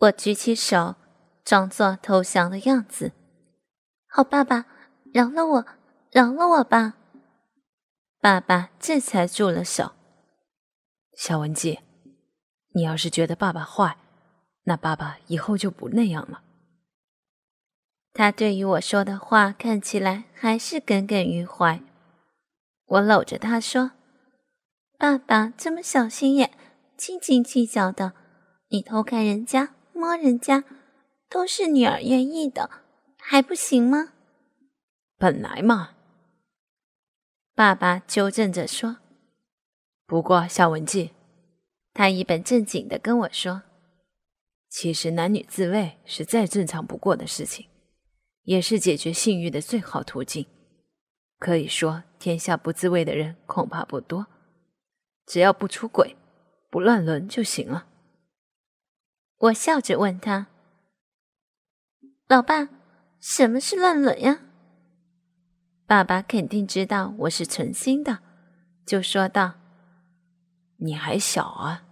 我举起手，装作投降的样子。好，爸爸，饶了我，饶了我吧。爸爸这才住了手。小文姬，你要是觉得爸爸坏，那爸爸以后就不那样了。他对于我说的话看起来还是耿耿于怀。我搂着他说：“爸爸这么小心眼，斤斤计较的，你偷看人家。”摸人家都是女儿愿意的，还不行吗？本来嘛，爸爸纠正着说。不过夏文静，他一本正经的跟我说：“其实男女自慰是再正常不过的事情，也是解决性欲的最好途径。可以说，天下不自慰的人恐怕不多，只要不出轨、不乱伦就行了。”我笑着问他：“老爸，什么是乱伦呀？”爸爸肯定知道我是存心的，就说道：“你还小啊，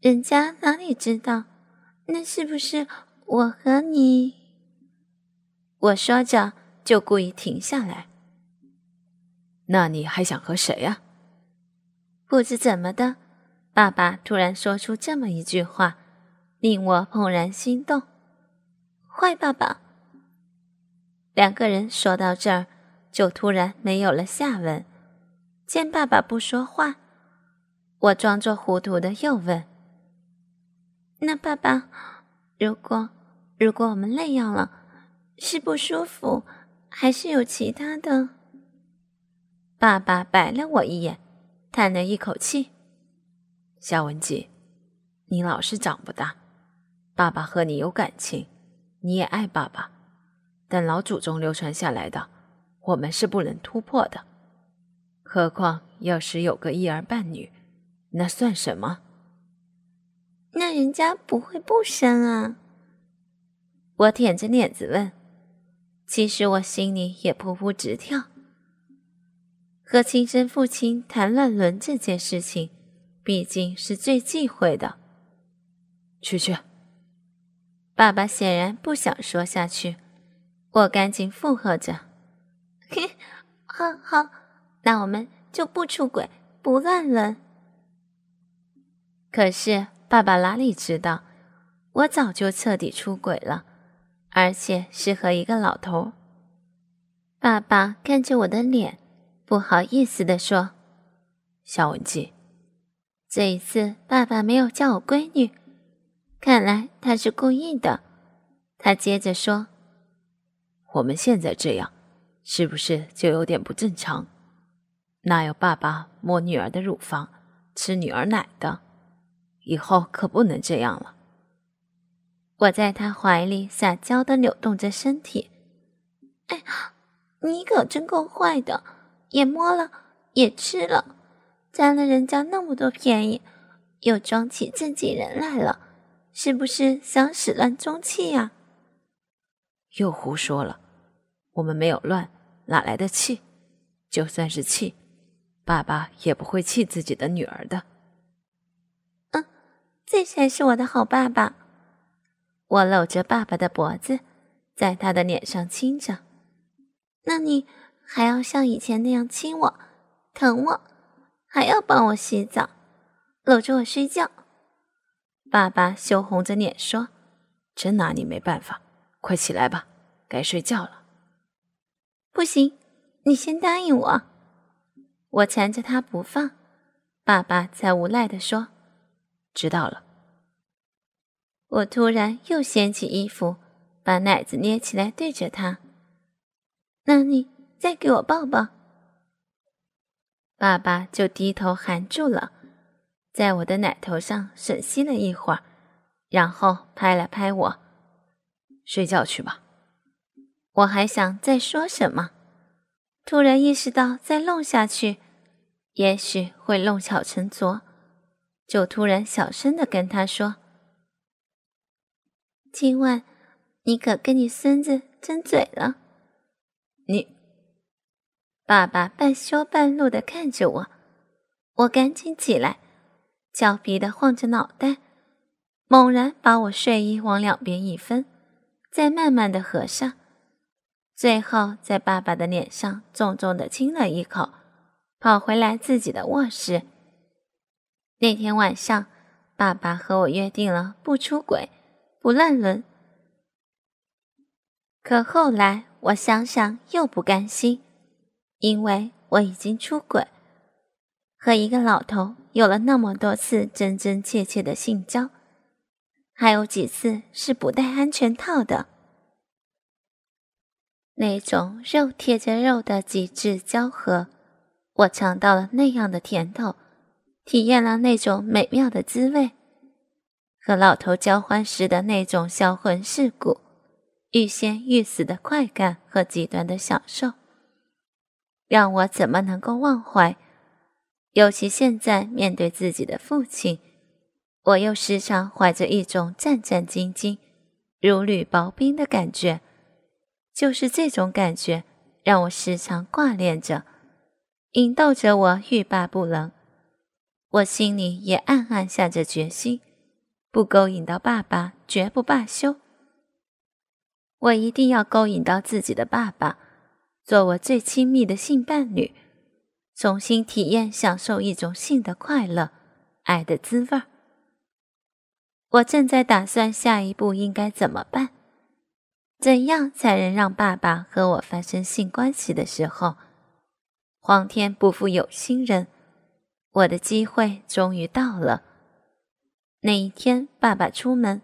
人家哪里知道？那是不是我和你？”我说着就故意停下来。那你还想和谁呀？不知怎么的。爸爸突然说出这么一句话，令我怦然心动。坏爸爸，两个人说到这儿，就突然没有了下文。见爸爸不说话，我装作糊涂的又问：“那爸爸，如果如果我们那样了，是不舒服，还是有其他的？”爸爸白了我一眼，叹了一口气。夏文姬，你老是长不大。爸爸和你有感情，你也爱爸爸，但老祖宗流传下来的，我们是不能突破的。何况要是有个一儿半女，那算什么？那人家不会不生啊？我舔着脸子问。其实我心里也噗噗直跳。和亲生父亲谈乱伦这件事情。毕竟是最忌讳的。去去。爸爸显然不想说下去，我赶紧附和着：“嘿，好好，那我们就不出轨，不乱伦。”可是爸爸哪里知道，我早就彻底出轨了，而且是和一个老头。爸爸看着我的脸，不好意思地说：“小文姬。”这一次，爸爸没有叫我闺女，看来他是故意的。他接着说：“我们现在这样，是不是就有点不正常？哪有爸爸摸女儿的乳房、吃女儿奶的？以后可不能这样了。”我在他怀里撒娇的扭动着身体。哎，你可真够坏的，也摸了，也吃了。占了人家那么多便宜，又装起自己人来了，是不是想始乱终弃呀？又胡说了，我们没有乱，哪来的气？就算是气，爸爸也不会气自己的女儿的。嗯，这才是我的好爸爸。我搂着爸爸的脖子，在他的脸上亲着。那你还要像以前那样亲我，疼我？还要帮我洗澡，搂着我睡觉。爸爸羞红着脸说：“真拿你没办法，快起来吧，该睡觉了。”不行，你先答应我。我缠着他不放，爸爸才无奈的说：“知道了。”我突然又掀起衣服，把奶子捏起来对着他：“那你再给我抱抱。”爸爸就低头含住了，在我的奶头上吮吸了一会儿，然后拍了拍我：“睡觉去吧。”我还想再说什么，突然意识到再弄下去，也许会弄巧成拙，就突然小声的跟他说：“今晚你可跟你孙子争嘴了。”你。爸爸半羞半怒的看着我，我赶紧起来，俏皮的晃着脑袋，猛然把我睡衣往两边一分，再慢慢的合上，最后在爸爸的脸上重重的亲了一口，跑回来自己的卧室。那天晚上，爸爸和我约定了不出轨，不乱伦。可后来我想想又不甘心，因为我已经出轨。和一个老头有了那么多次真真切切的性交，还有几次是不戴安全套的。那种肉贴着肉的极致交合，我尝到了那样的甜头，体验了那种美妙的滋味。和老头交欢时的那种销魂蚀骨、欲仙欲死的快感和极端的享受，让我怎么能够忘怀？尤其现在面对自己的父亲，我又时常怀着一种战战兢兢、如履薄冰的感觉。就是这种感觉，让我时常挂念着，引逗着我欲罢不能。我心里也暗暗下着决心，不勾引到爸爸，绝不罢休。我一定要勾引到自己的爸爸，做我最亲密的性伴侣。重新体验、享受一种性的快乐、爱的滋味儿。我正在打算下一步应该怎么办，怎样才能让爸爸和我发生性关系的时候，皇天不负有心人，我的机会终于到了。那一天，爸爸出门，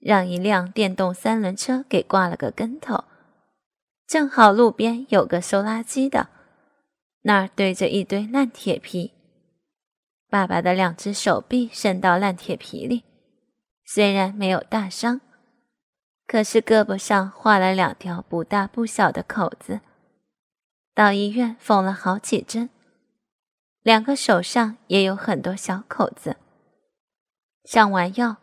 让一辆电动三轮车给挂了个跟头，正好路边有个收垃圾的。那儿堆着一堆烂铁皮，爸爸的两只手臂伸到烂铁皮里，虽然没有大伤，可是胳膊上划了两条不大不小的口子，到医院缝了好几针，两个手上也有很多小口子。上完药，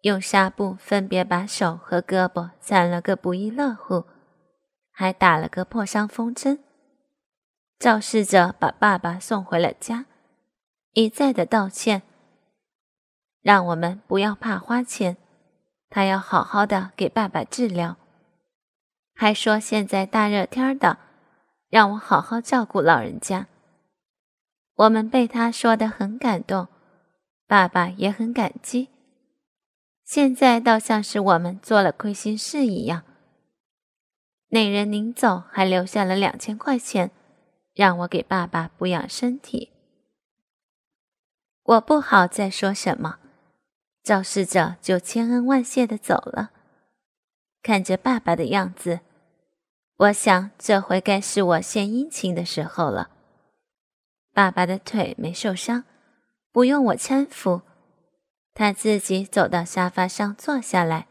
用纱布分别把手和胳膊缠了个不亦乐乎，还打了个破伤风针。肇事者把爸爸送回了家，一再的道歉，让我们不要怕花钱，他要好好的给爸爸治疗，还说现在大热天的，让我好好照顾老人家。我们被他说的很感动，爸爸也很感激。现在倒像是我们做了亏心事一样。那人临走还留下了两千块钱。让我给爸爸补养身体。我不好再说什么，肇事者就千恩万谢的走了。看着爸爸的样子，我想这回该是我献殷勤的时候了。爸爸的腿没受伤，不用我搀扶，他自己走到沙发上坐下来。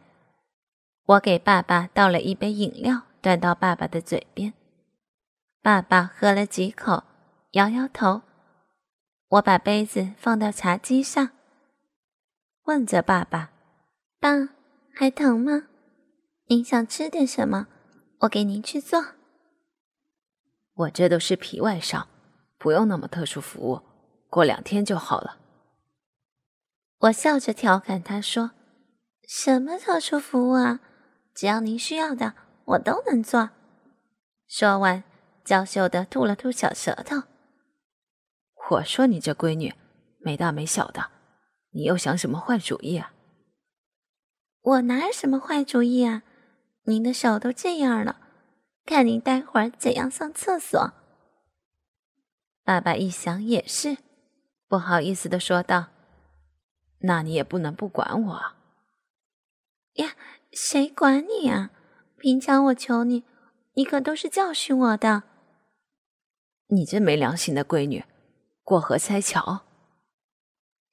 我给爸爸倒了一杯饮料，端到爸爸的嘴边。爸爸喝了几口，摇摇头。我把杯子放到茶几上，问着爸爸：“爸，还疼吗？您想吃点什么？我给您去做。”我这都是皮外伤，不用那么特殊服务，过两天就好了。我笑着调侃他说：“什么特殊服务啊？只要您需要的，我都能做。”说完。娇羞的吐了吐小舌头。我说你这闺女没大没小的，你又想什么坏主意啊？我哪有什么坏主意啊？您的手都这样了，看您待会儿怎样上厕所。爸爸一想也是，不好意思的说道：“那你也不能不管我。”呀，谁管你啊？平常我求你，你可都是教训我的。你这没良心的闺女，过河拆桥。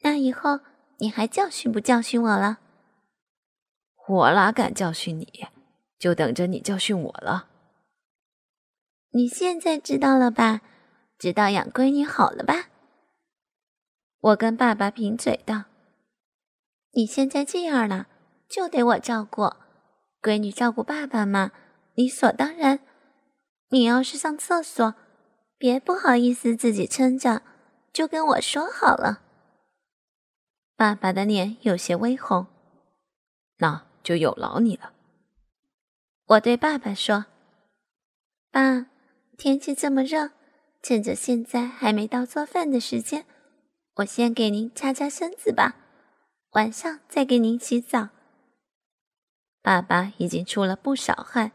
那以后你还教训不教训我了？我哪敢教训你？就等着你教训我了。你现在知道了吧？知道养闺女好了吧？我跟爸爸贫嘴道：“你现在这样了，就得我照顾闺女，照顾爸爸嘛，理所当然。你要是上厕所……”别不好意思，自己撑着，就跟我说好了。爸爸的脸有些微红。那就有劳你了。我对爸爸说：“爸，天气这么热，趁着现在还没到做饭的时间，我先给您擦擦身子吧，晚上再给您洗澡。”爸爸已经出了不少汗，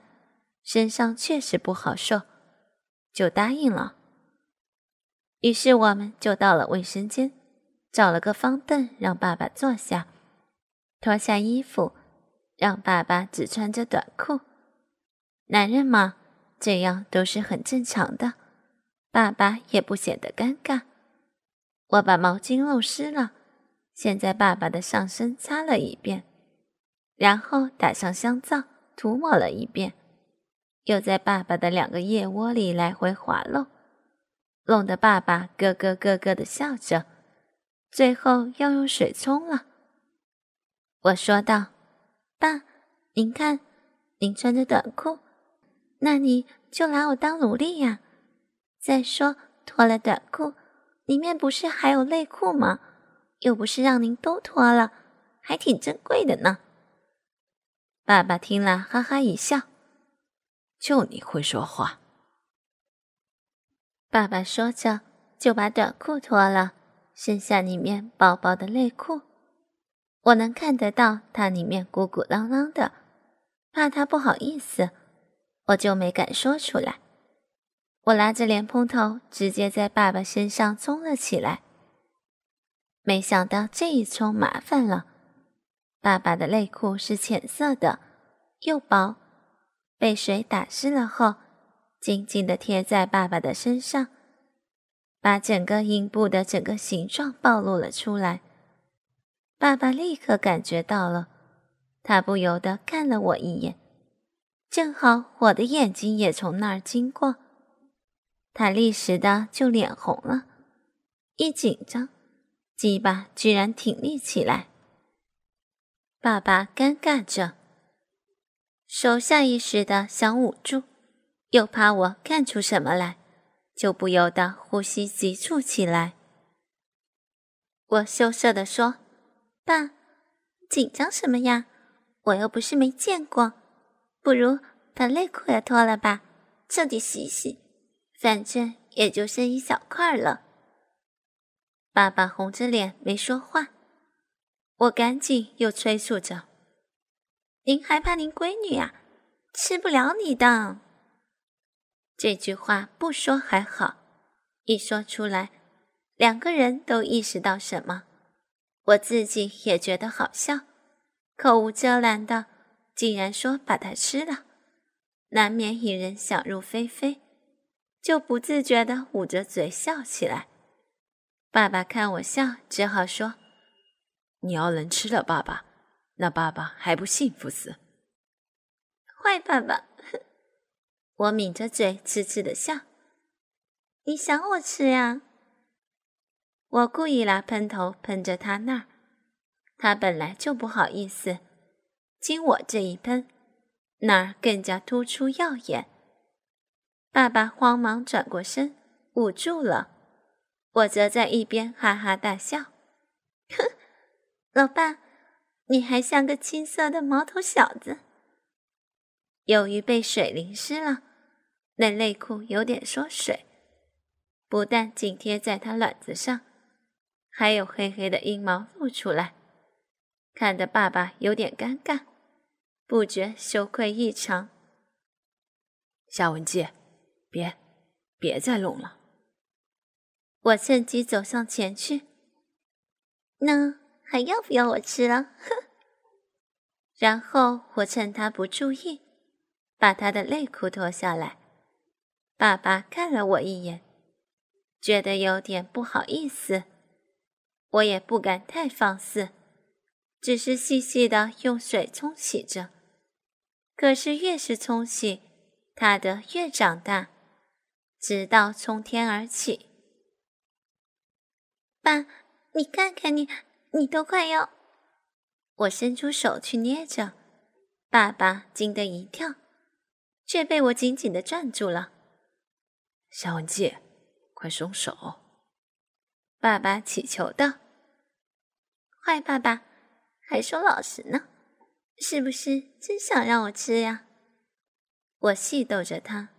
身上确实不好受，就答应了。于是我们就到了卫生间，找了个方凳让爸爸坐下，脱下衣服，让爸爸只穿着短裤。男人嘛，这样都是很正常的。爸爸也不显得尴尬。我把毛巾弄湿了，先在爸爸的上身擦了一遍，然后打上香皂，涂抹了一遍，又在爸爸的两个腋窝里来回滑弄，弄得爸爸咯咯咯咯的笑着。最后要用水冲了。我说道：“爸，您看，您穿着短裤。”那你就拿我当奴隶呀！再说脱了短裤，里面不是还有内裤吗？又不是让您都脱了，还挺珍贵的呢。爸爸听了，哈哈一笑：“就你会说话。”爸爸说着，就把短裤脱了，剩下里面薄薄的内裤。我能看得到它里面鼓鼓囊囊的，怕他不好意思。我就没敢说出来。我拿着莲蓬头，直接在爸爸身上冲了起来。没想到这一冲麻烦了，爸爸的内裤是浅色的，又薄，被水打湿了后，紧紧地贴在爸爸的身上，把整个阴部的整个形状暴露了出来。爸爸立刻感觉到了，他不由得看了我一眼。正好我的眼睛也从那儿经过，他立时的就脸红了，一紧张，鸡巴居然挺立起来。爸爸尴尬着，手下意识的想捂住，又怕我看出什么来，就不由得呼吸急促起来。我羞涩的说：“爸，紧张什么呀？我又不是没见过。”不如把内裤也脱了吧，彻底洗洗，反正也就剩一小块了。爸爸红着脸没说话，我赶紧又催促着：“您还怕您闺女啊，吃不了你的。”这句话不说还好，一说出来，两个人都意识到什么，我自己也觉得好笑，口无遮拦的。竟然说把它吃了，难免引人想入非非，就不自觉的捂着嘴笑起来。爸爸看我笑，只好说：“你要能吃了爸爸，那爸爸还不幸福死？”坏爸爸，我抿着嘴痴痴的笑。你想我吃呀？我故意拿喷头喷着他那儿，他本来就不好意思。经我这一喷，那儿更加突出耀眼。爸爸慌忙转过身，捂住了。我则在一边哈哈大笑：“，老爸，你还像个青涩的毛头小子。”由于被水淋湿了，那内裤有点缩水，不但紧贴在他卵子上，还有黑黑的阴毛露出来。看得爸爸有点尴尬，不觉羞愧异常。夏文姬，别，别再弄了。我趁机走上前去。那还要不要我吃了？哼！然后我趁他不注意，把他的内裤脱下来。爸爸看了我一眼，觉得有点不好意思，我也不敢太放肆。只是细细的用水冲洗着，可是越是冲洗，他的越长大，直到冲天而起。爸，你看看你，你都快要……我伸出手去捏着，爸爸惊得一跳，却被我紧紧的攥住了。夏文姬，快松手！爸爸乞求道。坏爸爸，还说老实呢，是不是真想让我吃呀？我戏逗着他，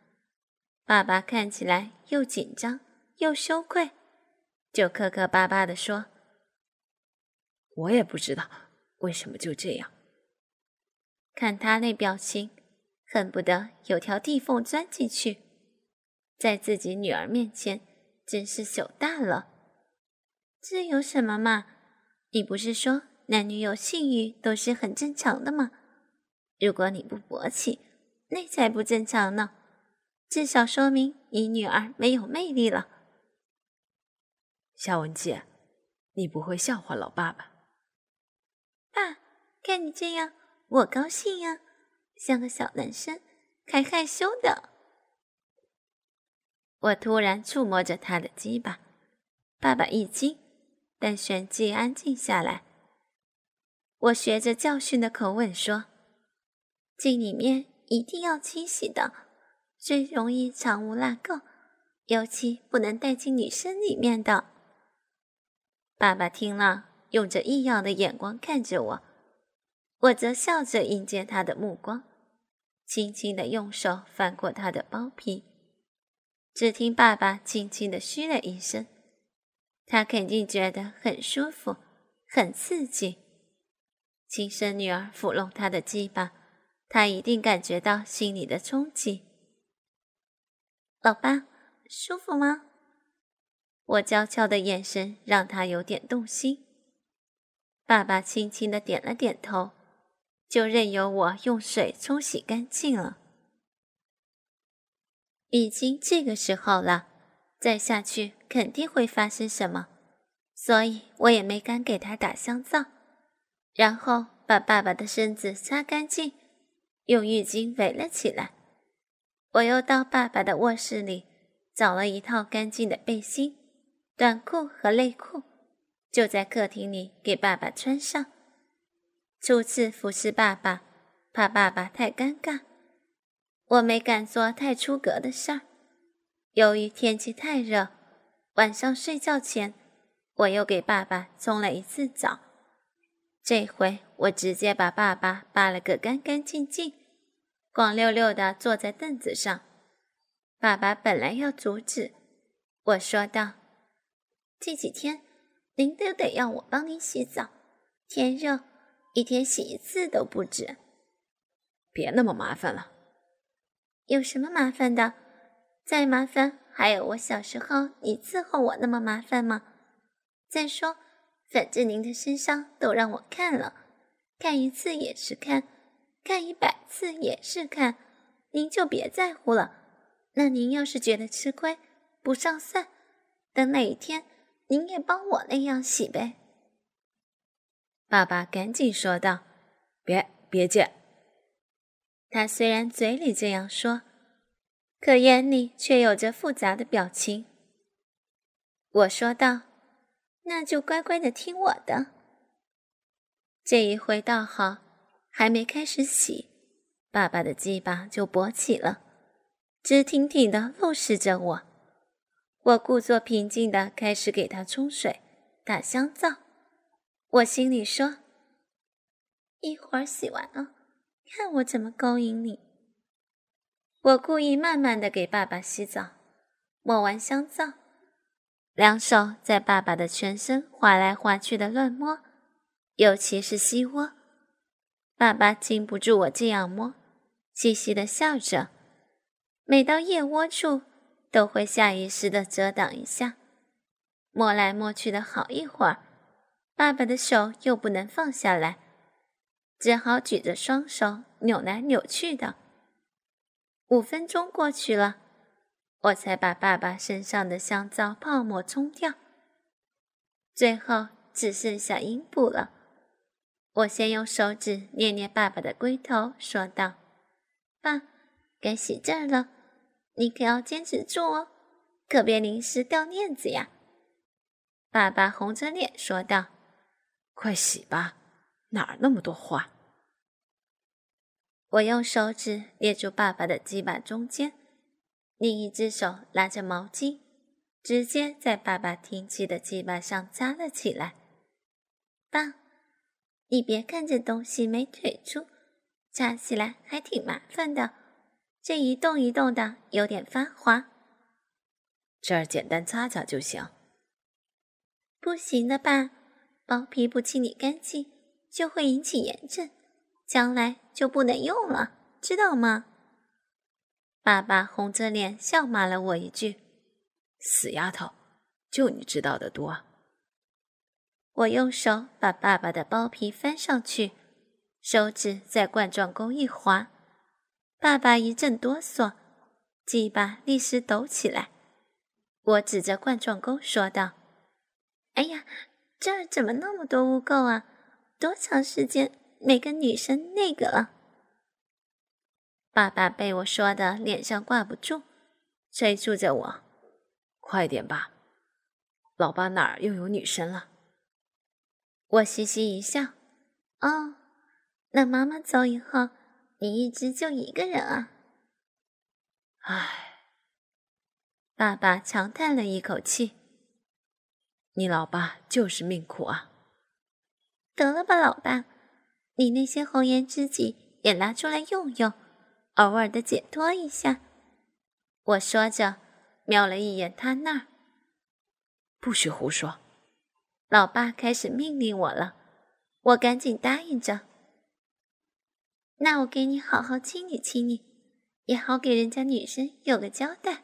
爸爸看起来又紧张又羞愧，就磕磕巴巴的说：“我也不知道为什么就这样。”看他那表情，恨不得有条地缝钻进去，在自己女儿面前真是糗大了。这有什么嘛？你不是说男女有性欲都是很正常的吗？如果你不勃起，那才不正常呢，至少说明你女儿没有魅力了。夏文姐，你不会笑话老爸爸？爸，看你这样，我高兴呀，像个小男生，还害羞的。我突然触摸着他的鸡巴，爸爸一惊，但旋即安静下来。我学着教训的口吻说：“进里面。”一定要清洗的，最容易藏污纳垢，尤其不能带进女生里面的。爸爸听了，用着异样的眼光看着我，我则笑着迎接他的目光，轻轻的用手翻过他的包皮。只听爸爸轻轻的嘘了一声，他肯定觉得很舒服，很刺激。亲生女儿抚弄他的鸡巴。他一定感觉到心里的冲击。老爸，舒服吗？我娇俏的眼神让他有点动心。爸爸轻轻的点了点头，就任由我用水冲洗干净了。已经这个时候了，再下去肯定会发生什么，所以我也没敢给他打香皂，然后把爸爸的身子擦干净。用浴巾围了起来。我又到爸爸的卧室里找了一套干净的背心、短裤和内裤，就在客厅里给爸爸穿上。初次服侍爸爸，怕爸爸太尴尬，我没敢做太出格的事儿。由于天气太热，晚上睡觉前，我又给爸爸冲了一次澡。这回我直接把爸爸扒了个干干净净。光溜溜的坐在凳子上，爸爸本来要阻止，我说道：“这几天您都得要我帮您洗澡，天热，一天洗一次都不止。别那么麻烦了。有什么麻烦的？再麻烦还有我小时候你伺候我那么麻烦吗？再说，反正您的身上都让我看了，看一次也是看。”看一百次也是看，您就别在乎了。那您要是觉得吃亏不上算，等哪一天您也帮我那样洗呗。爸爸赶紧说道：“别别介。”他虽然嘴里这样说，可眼里却有着复杂的表情。我说道：“那就乖乖的听我的。这一回倒好。”还没开始洗，爸爸的鸡巴就勃起了，直挺挺的怒视着我。我故作平静的开始给他冲水、打香皂。我心里说：“一会儿洗完了，看我怎么勾引你。”我故意慢慢的给爸爸洗澡，抹完香皂，两手在爸爸的全身划来划去的乱摸，尤其是膝窝。爸爸禁不住我这样摸，嘻嘻的笑着。每到腋窝处，都会下意识的遮挡一下。摸来摸去的好一会儿，爸爸的手又不能放下来，只好举着双手扭来扭去的。五分钟过去了，我才把爸爸身上的香皂泡沫冲掉，最后只剩下阴部了。我先用手指捏捏爸爸的龟头，说道：“爸，该洗这儿了，你可要坚持住哦，可别临时掉链子呀。”爸爸红着脸说道：“快洗吧，哪儿那么多话？”我用手指捏住爸爸的鸡巴中间，另一只手拿着毛巾，直接在爸爸挺起的鸡巴上扎了起来。爸。你别看这东西没腿粗，扎起来还挺麻烦的，这一动一动的，有点发滑。这儿简单擦擦就行。不行的吧？包皮不清理干净，就会引起炎症，将来就不能用了，知道吗？爸爸红着脸笑骂了我一句：“死丫头，就你知道的多。”我用手把爸爸的包皮翻上去，手指在冠状沟一划，爸爸一阵哆嗦，鸡巴立时抖起来。我指着冠状沟说道：“哎呀，这儿怎么那么多污垢啊？多长时间没跟女生那个了？”爸爸被我说的脸上挂不住，催促着我：“快点吧，老爸哪儿又有女生了？”我嘻嘻一笑：“哦，那妈妈走以后，你一直就一个人啊？”唉，爸爸长叹了一口气：“你老爸就是命苦啊。”得了吧，老爸，你那些红颜知己也拿出来用用，偶尔的解脱一下。”我说着，瞄了一眼他那儿，不许胡说。老爸开始命令我了，我赶紧答应着。那我给你好好清理清理，也好给人家女生有个交代。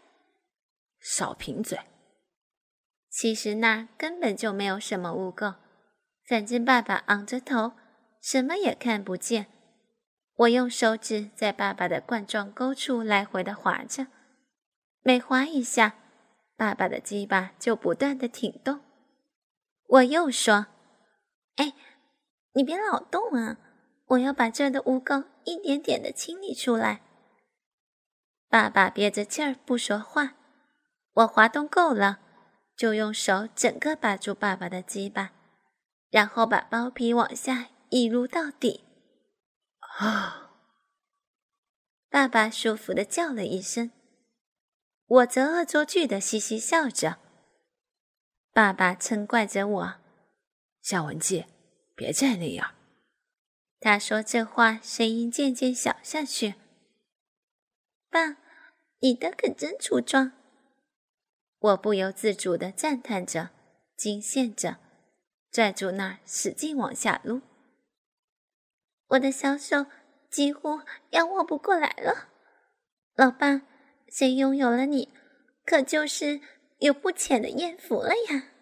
少贫嘴。其实那儿根本就没有什么污垢，反正爸爸昂着头，什么也看不见。我用手指在爸爸的冠状沟处来回的划着，每划一下，爸爸的鸡巴就不断的挺动。我又说：“哎，你别老动啊！我要把这儿的污垢一点点的清理出来。”爸爸憋着气儿不说话。我滑动够了，就用手整个把住爸爸的鸡巴，然后把包皮往下一撸到底。啊！爸爸舒服的叫了一声，我则恶作剧的嘻嘻笑着。爸爸嗔怪着我：“夏文姬，别再那样。”他说这话，声音渐渐小下去。爸，你的可真粗壮！我不由自主的赞叹着，惊羡着，拽住那儿使劲往下撸。我的小手几乎要握不过来了。老爸，谁拥有了你，可就是……有不浅的艳福了呀。